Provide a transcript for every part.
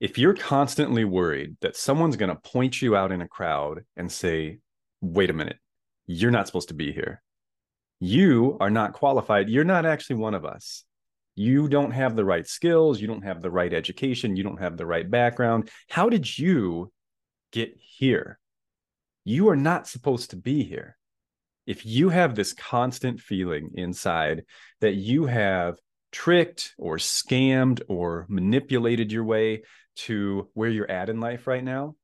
If you're constantly worried that someone's going to point you out in a crowd and say, wait a minute, you're not supposed to be here. You are not qualified. You're not actually one of us. You don't have the right skills. You don't have the right education. You don't have the right background. How did you get here? You are not supposed to be here. If you have this constant feeling inside that you have tricked or scammed or manipulated your way to where you're at in life right now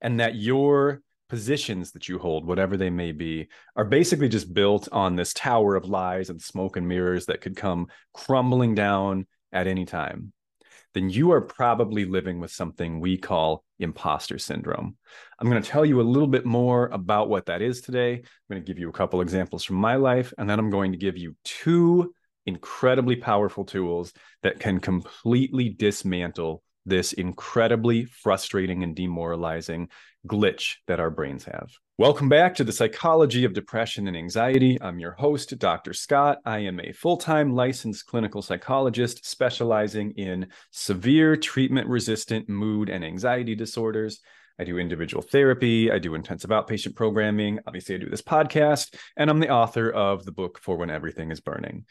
and that your positions that you hold whatever they may be are basically just built on this tower of lies and smoke and mirrors that could come crumbling down at any time then you are probably living with something we call imposter syndrome. I'm going to tell you a little bit more about what that is today. I'm going to give you a couple examples from my life, and then I'm going to give you two incredibly powerful tools that can completely dismantle this incredibly frustrating and demoralizing glitch that our brains have. Welcome back to the Psychology of Depression and Anxiety. I'm your host, Dr. Scott. I am a full time licensed clinical psychologist specializing in severe treatment resistant mood and anxiety disorders. I do individual therapy, I do intensive outpatient programming. Obviously, I do this podcast, and I'm the author of the book For When Everything is Burning.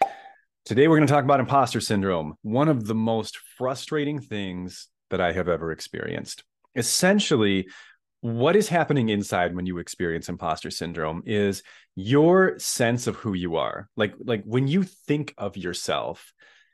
Today, we're going to talk about imposter syndrome, one of the most frustrating things that I have ever experienced. Essentially, what is happening inside when you experience imposter syndrome is your sense of who you are. Like, like when you think of yourself,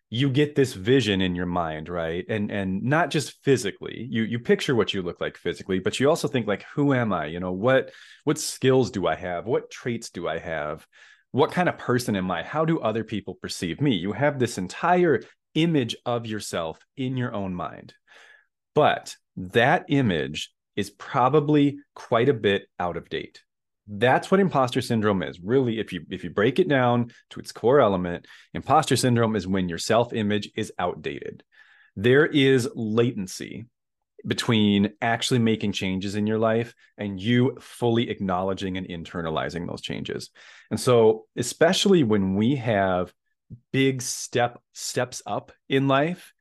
you get this vision in your mind right? And and not just physically. You you picture what you look like physically but you also think like who am i? You know what what skills do i have? What traits do i have what kind of person am I? How do other people perceive me? You have this entire image of yourself in your own mind. But that image is probably quite a bit out of date. That's what imposter syndrome is. Really, if you if you break it down to its core element, imposter syndrome is when your self-image is outdated. There is latency between actually making changes in your life and you fully acknowledging and internalizing those changes. And so, especially when we have big step steps up in life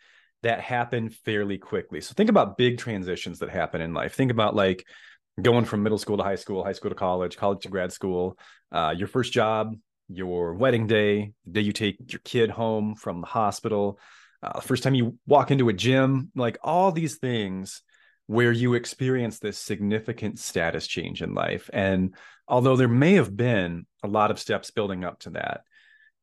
that happen fairly quickly. So think about big transitions that happen in life. Think about like going from middle school to high school, high school to college, college to grad school, uh, your first job, your wedding day, the day you take your kid home from the hospital, uh, first time you walk into a gym, like all these things where you experience this significant status change in life. And although there may have been a lot of steps building up to that,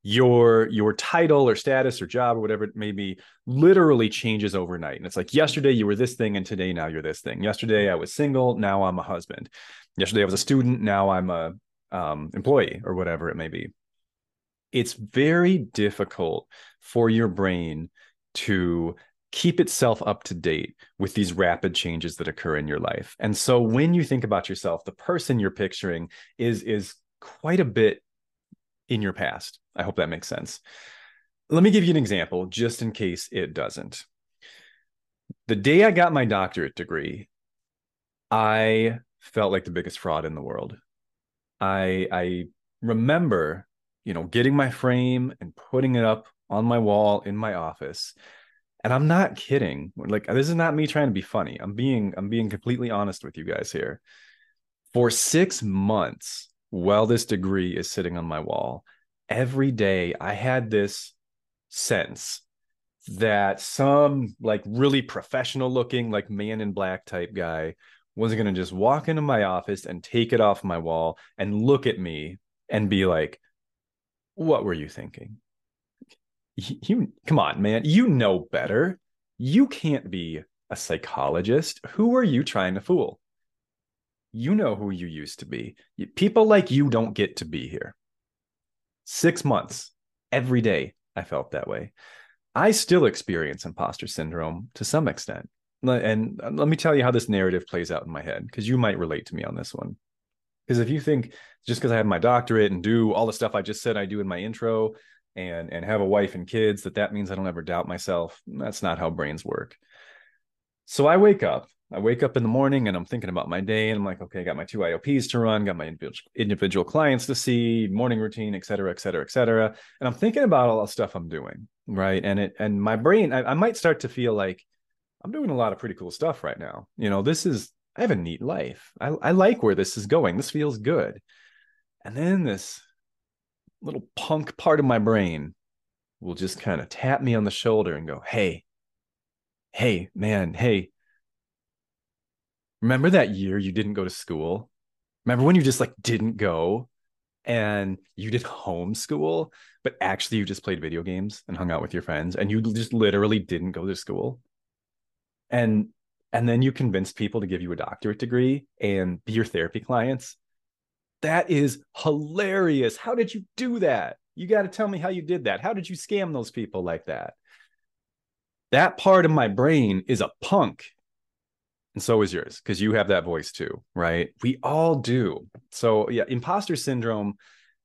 your your title or status or job or whatever it may be literally changes overnight. And it's like yesterday you were this thing and today now you're this thing. Yesterday i was single now i'm a husband. Yesterday i was a student now i'm a um, employee or whatever it may be. It's very difficult for your brain to keep itself up to date with these rapid changes that occur in your life. And so when you think about yourself, the person you're picturing is is quite a bit in your past. I hope that makes sense. Let me give you an example just in case it doesn't. The day I got my doctorate degree, I felt like the biggest fraud in the world. I I remember, you know, getting my frame and putting it up on my wall in my office. And i'm not kidding. Like this is not me trying to be funny. I'm being i'm being completely honest with you guys here. For 6 months while this degree is sitting on my wall every day i had this sense that some like really professional looking, like man in black type guy was going to just walk into my office and take it off my wall and look at me and be like, What were you thinking? You come on, man. You know better. You can't be a psychologist. Who are you trying to fool? You know who you used to be. People like you don't get to be here. Six months, every day, I felt that way. I still experience imposter syndrome to some extent. And uh, let me tell you how this narrative plays out in my head, because you might relate to me on this one. Because if you think just because I have my doctorate and do all the stuff I just said I do in my intro and and have a wife and kids, that that means I don't ever doubt myself. That's not how brains work. So I wake up. I wake up in the morning and I'm thinking about my day, and I'm like, okay, I got my two IOPs to run, got my individual clients to see, morning routine, et cetera, et cetera, et cetera. And I'm thinking about all the stuff I'm doing, right? And it and my brain, I, I might start to feel like I'm doing a lot of pretty cool stuff right now. You know, this is I have a neat life. I, I like where this is going. This feels good. And then this little punk part of my brain will just kind of tap me on the shoulder and go, Hey, hey, man, hey, remember that year you didn't go to school? Remember when you just like didn't go and you did homeschool, but actually you just played video games and hung out with your friends and you just literally didn't go to school? And and then you convinced people to give you a doctorate degree and be your therapy clients. That is hilarious. How did you do that? You got to tell me how you did that. How did you scam those people like that? That part of my brain is a punk. And so is yours because you have that voice too, right? We all do. So, yeah, imposter syndrome.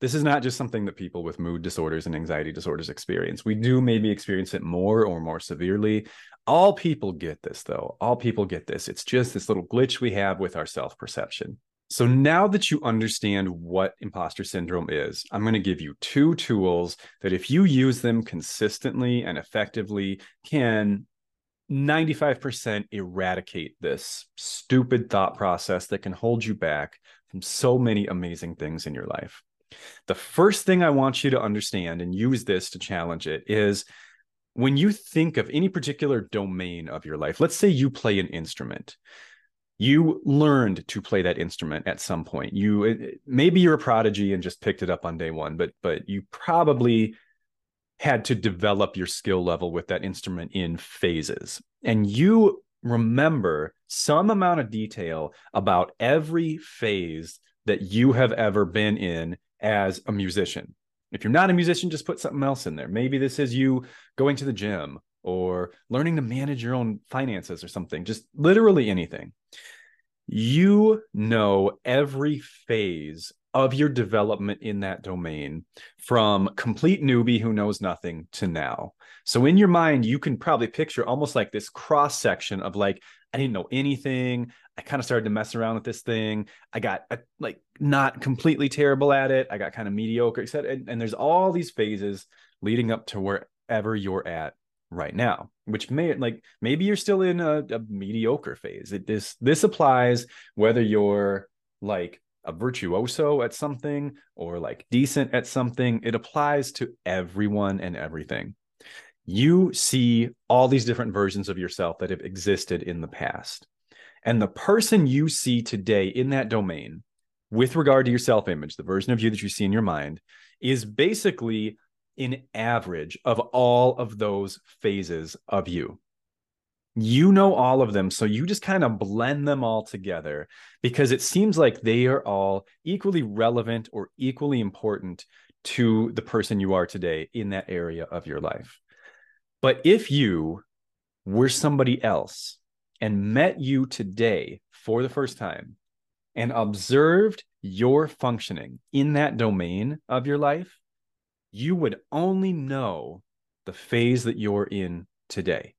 This is not just something that people with mood disorders and anxiety disorders experience. We do maybe experience it more or more severely. All people get this, though. All people get this. It's just this little glitch we have with our self perception. So now that you understand what imposter syndrome is, I'm going to give you two tools that, if you use them consistently and effectively, can 95% eradicate this stupid thought process that can hold you back from so many amazing things in your life. The first thing I want you to understand and use this to challenge it is when you think of any particular domain of your life, let's say you play an instrument. You learned to play that instrument at some point. You eh, eh, maybe you're a prodigy and just picked it up on day 1, but but you probably had to develop your skill level with that instrument in phases. And you remember some amount of detail about every phase that you have ever been in as a musician. If you're not a musician, just put something else in there. Maybe this is you going to the gym or learning to manage your own finances or something, just literally anything. You know every phase of your development in that domain from complete newbie who knows nothing to now. So in your mind, you can probably picture almost like this cross section of like, I didn't know anything. I kind of started to mess around with this thing. I got a, like not completely terrible at it. I got kind of mediocre, etc. And, and there's all these phases leading up to wherever you're at right now, which may like maybe you're still in a, a mediocre phase. It, this this applies whether you're like a virtuoso at something or like decent at something. It applies to everyone and everything. You see all these different versions of yourself that have existed in the past. And the person you see today in that domain, with regard to your self image, the version of you that you see in your mind, is basically an average of all of those phases of you. You know all of them. So you just kind of blend them all together because it seems like they are all equally relevant or equally important to the person you are today in that area of your life. But if you were somebody else and met you today for the first time and observed your functioning in that domain of your life, you would only know the phase that you're in today.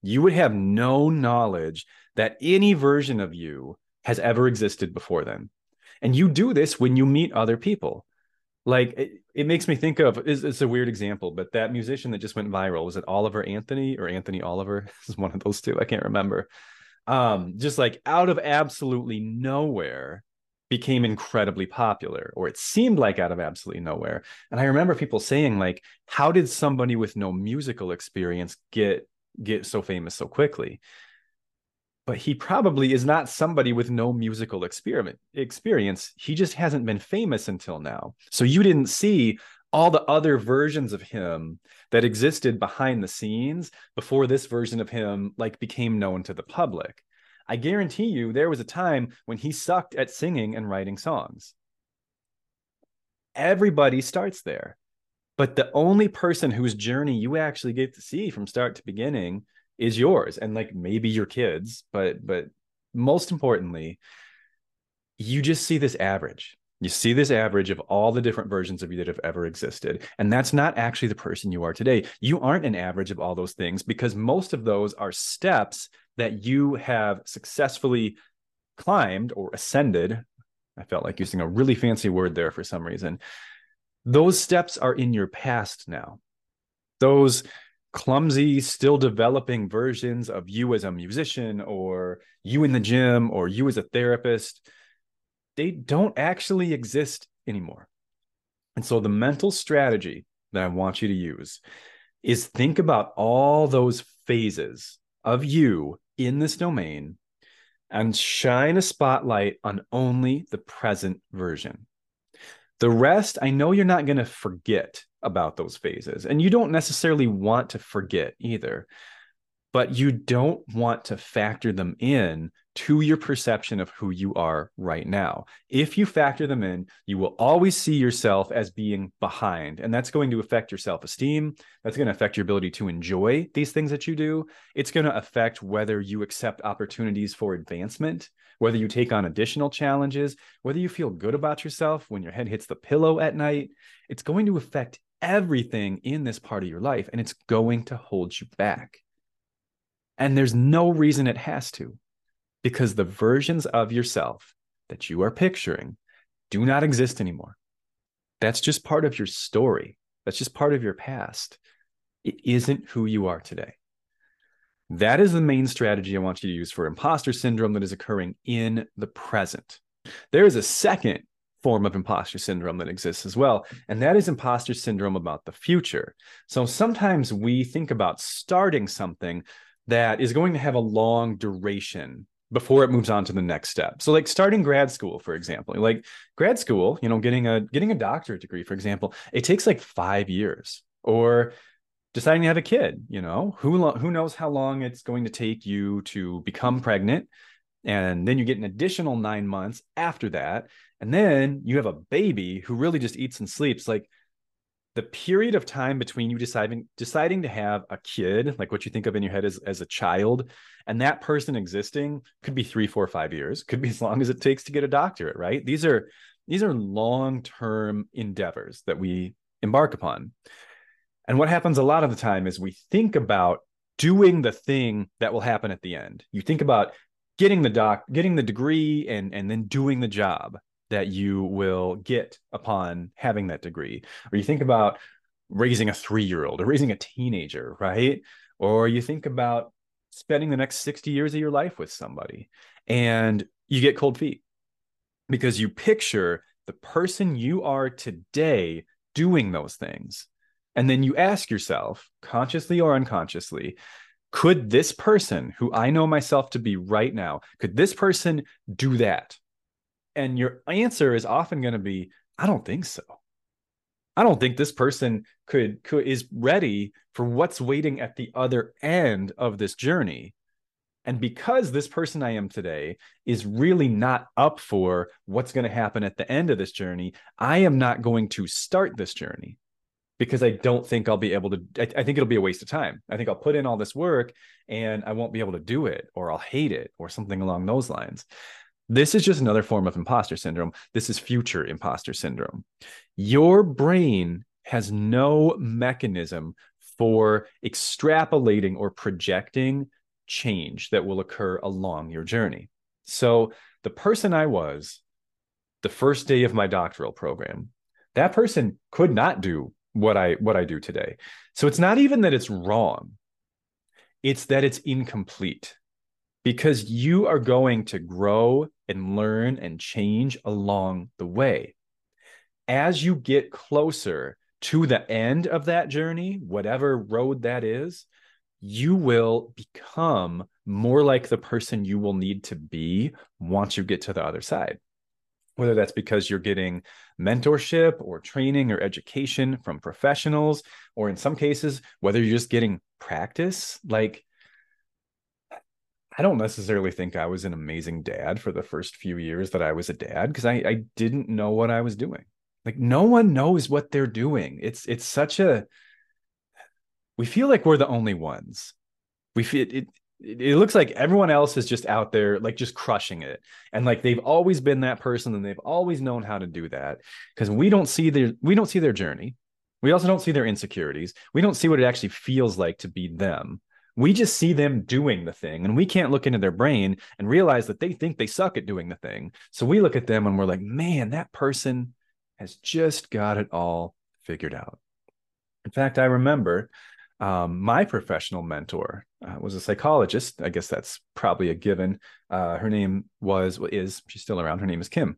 You would have no knowledge that any version of you has ever existed before then. And you do this when you meet other people. Like it, it makes me think of it's, it's, a weird example, but that musician that just went viral was it Oliver Anthony or Anthony Oliver? Is one of those two. I can't remember. Um, just like out of absolutely nowhere, became incredibly popular or it seemed like out of absolutely nowhere. And i remember people saying like how did somebody with no musical experience get get so famous so quickly? But he probably is not somebody with no musical experiment experience. He just hasn't been famous until now. So you didn't see all the other versions of him that existed behind the scenes before this version of him like became known to the public I guarantee you there was a time when he sucked at singing and writing songs. Everybody starts there. But the only person whose journey you actually get to see from start to beginning is yours and like maybe your kids, but but most importantly, you just see this average. You see this average of all the different versions of you that have ever existed. And that's not actually the person you are today. You aren't an average of all those things because most of those are steps that you have successfully climbed or ascended. I felt like using a really fancy word there for some reason. Those steps are in your past now. Those clumsy, still developing versions of you as a musician or you in the gym or you as a therapist, they don't actually exist anymore. And so the mental strategy that I want you to use is think about all those phases of you in this domain and shine a spotlight on only the present version. The rest, I know you're not going to forget about those phases, and you don't necessarily want to forget either but you don't want to factor them in to your perception of who you are right now. If you factor them in, you will always see yourself as being behind, and that's going to affect your self esteem. That's going to affect your ability to enjoy these things that you do. It's going to affect whether you accept opportunities for advancement, whether you take on additional challenges, whether you feel good about yourself when your head hits the pillow at night. It's going to affect everything in this part of your life, and it's going to hold you back. And there's no reason it has to, because the versions of yourself that you are picturing do not exist anymore. That's just part of your story. That's just part of your past. It isn't who you are today. That is the main strategy I want you to use for imposter syndrome that is occurring in the present. There is a second form of imposter syndrome that exists as well, and that is imposter syndrome about the future. So sometimes we think about starting something that is going to have a long duration before it moves on to the next step. So like starting grad school for example, like grad school, you know, getting a getting a doctorate degree for example, it takes like 5 years or deciding to have a kid, you know, who lo- who knows how long it's going to take you to become pregnant and then you get an additional 9 months after that and then you have a baby who really just eats and sleeps like the period of time between you deciding deciding to have a kid like what you think of in your head as, as a child and that person existing could be three four five years. Could be as long as it takes to get a doctorate right? These are these are long-term endeavors that we embark upon. And what happens a lot of the time is we think about doing the thing that will happen at the end. You think about getting the doc getting the degree and and then doing the job that you will get upon having that degree. Or you think about raising a three year old or raising a teenager, right? Or you think about spending the next 60 years of your life with somebody and you get cold feet because you picture the person you are today doing those things. And then you ask yourself, consciously or unconsciously, could this person who I know myself to be right now, could this person do that? And your answer is often going to be i don't think so. I don't think this person could could is ready for what's waiting at the other end of this journey. And because this person i am today is really not up for what's going to happen at the end of this journey i am not going to start this journey because i don't think i'll be able to I, I think it'll be a waste of time. I think i'll put in all this work and i won't be able to do it or i'll hate it or something along those lines this is just another form of imposter syndrome. This is future imposter syndrome. Your brain has no mechanism for extrapolating or projecting change that will occur along your journey. So, the person I was the first day of my doctoral program, that person could not do what I what I do today. So it's not even that it's wrong. It's that it's incomplete because you are going to grow and learn and change along the way. As you get closer to the end of that journey, whatever road that is, you will become more like the person you will need to be once you get to the other side. Whether that's because you're getting mentorship or training or education from professionals, or in some cases, whether you're just getting practice. Like, I don't necessarily think I was an amazing dad for the first few years that I was a dad because I, I didn't know what I was doing. Like, no one knows what they're doing. It's it's such a we feel like we're the only ones. We feel it, it it looks like everyone else is just out there like just crushing it and like they've always been that person and they've always known how to do that because we don't see their we don't see their journey we also don't see their insecurities we don't see what it actually feels like to be them we just see them doing the thing and we can't look into their brain and realize that they think they suck at doing the thing so we look at them and we're like man that person has just got it all figured out in fact i remember um, my professional mentor uh, was a psychologist. I guess that's probably a given. Uh, her name was, is, she's still around. Her name is Kim.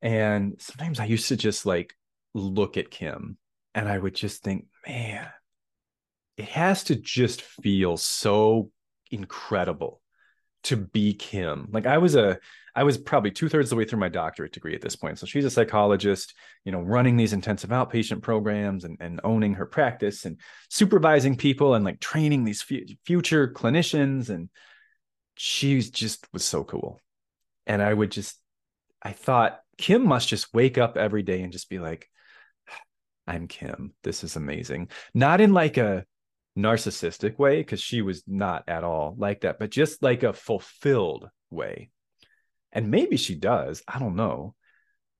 And sometimes I used to just like look at Kim and I would just think, man, it has to just feel so incredible to be Kim. Like I was a, I was probably two thirds of the way through my doctorate degree at this point. So she's a psychologist, you know, running these intensive outpatient programs and, and owning her practice and supervising people and like training these f- future clinicians. And she just was so cool. And I would just, I thought Kim must just wake up every day and just be like, I'm Kim. This is amazing. Not in like a narcissistic way, because she was not at all like that, but just like a fulfilled way and maybe she does. I don't know.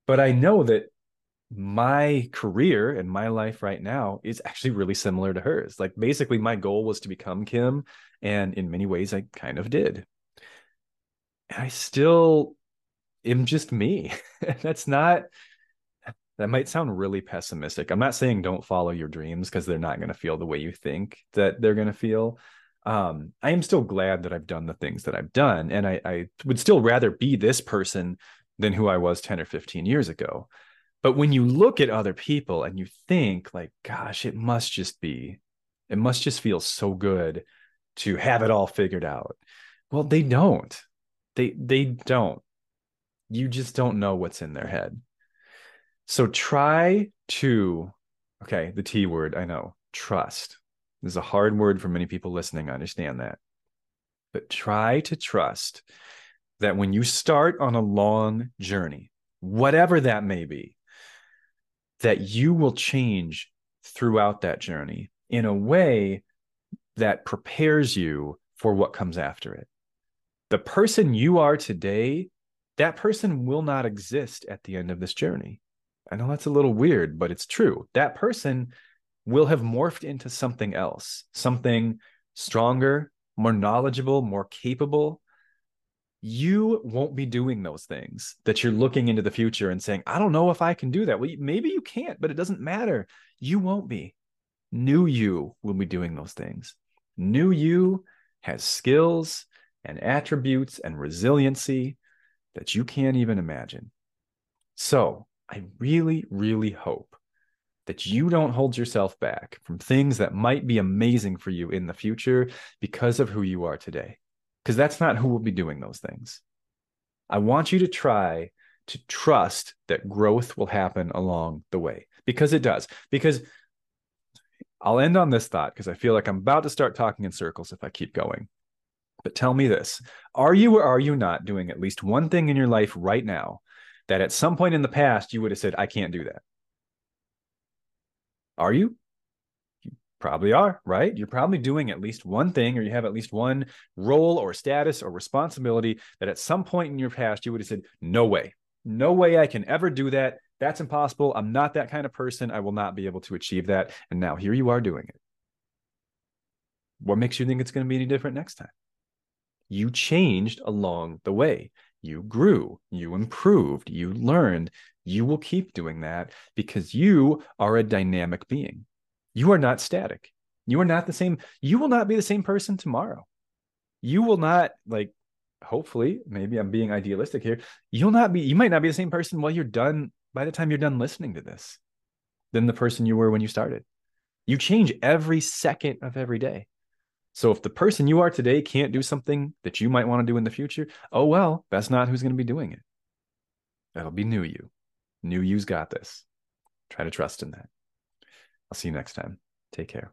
But I know that my career and my life right now is actually really similar to hers. Like basically my goal was to become Kim and in many ways I kind of did. And I still am just me. That's not that might sound really pessimistic. I'm not saying don't follow your dreams because they're not going to feel the way you think that they're going to feel um, I am still glad that I've done the things that I've done. And I, I would still rather be this person than who I was 10 or 15 years ago. But when you look at other people and you think, like, gosh, it must just be, it must just feel so good to have it all figured out. Well, they don't. They they don't. You just don't know what's in their head. So try to, okay, the T word, I know, trust this is a hard word for many people listening. I understand that. But try to trust that when you start on a long journey, whatever that may be, that you will change throughout that journey in a way that prepares you for what comes after it. The person you are today, that person will not exist at the end of this journey. I know that's a little weird, but it's true. That person will have morphed into something else, something stronger, more knowledgeable, more capable. You won't be doing those things that you're looking into the future and saying, I don't know if I can do that. Well, maybe you can't, but it doesn't matter. You won't be. New you will be doing those things. New you has skills and attributes and resiliency that you can't even imagine. So I really, really hope that you don't hold yourself back from things that might be amazing for you in the future because of who you are today. Because that's not who will be doing those things. I want you to try to trust that growth will happen along the way because it does. Because I'll end on this thought because I feel like I'm about to start talking in circles if I keep going. But tell me this Are you or are you not doing at least one thing in your life right now that at some point in the past you would have said, I can't do that? Are you? You probably are, right? You're probably doing at least one thing, or you have at least one role or status or responsibility that at some point in your past you would have said, No way, no way I can ever do that. That's impossible. I'm not that kind of person. I will not be able to achieve that. And now here you are doing it. What makes you think it's going to be any different next time? You changed along the way. You grew, you improved, you learned, you will keep doing that because you are a dynamic being. You are not static. You are not the same. You will not be the same person tomorrow. You will not like hopefully, maybe I'm being idealistic here. You'll not be, you might not be the same person while you're done by the time you're done listening to this than the person you were when you started. You change every second of every day. So if the person you are today can't do something that you might want to do in the future, oh well, that's not who's going to be doing it. That'll be new you. New you's got this. Try to trust in that. I'll see you next time. Take care.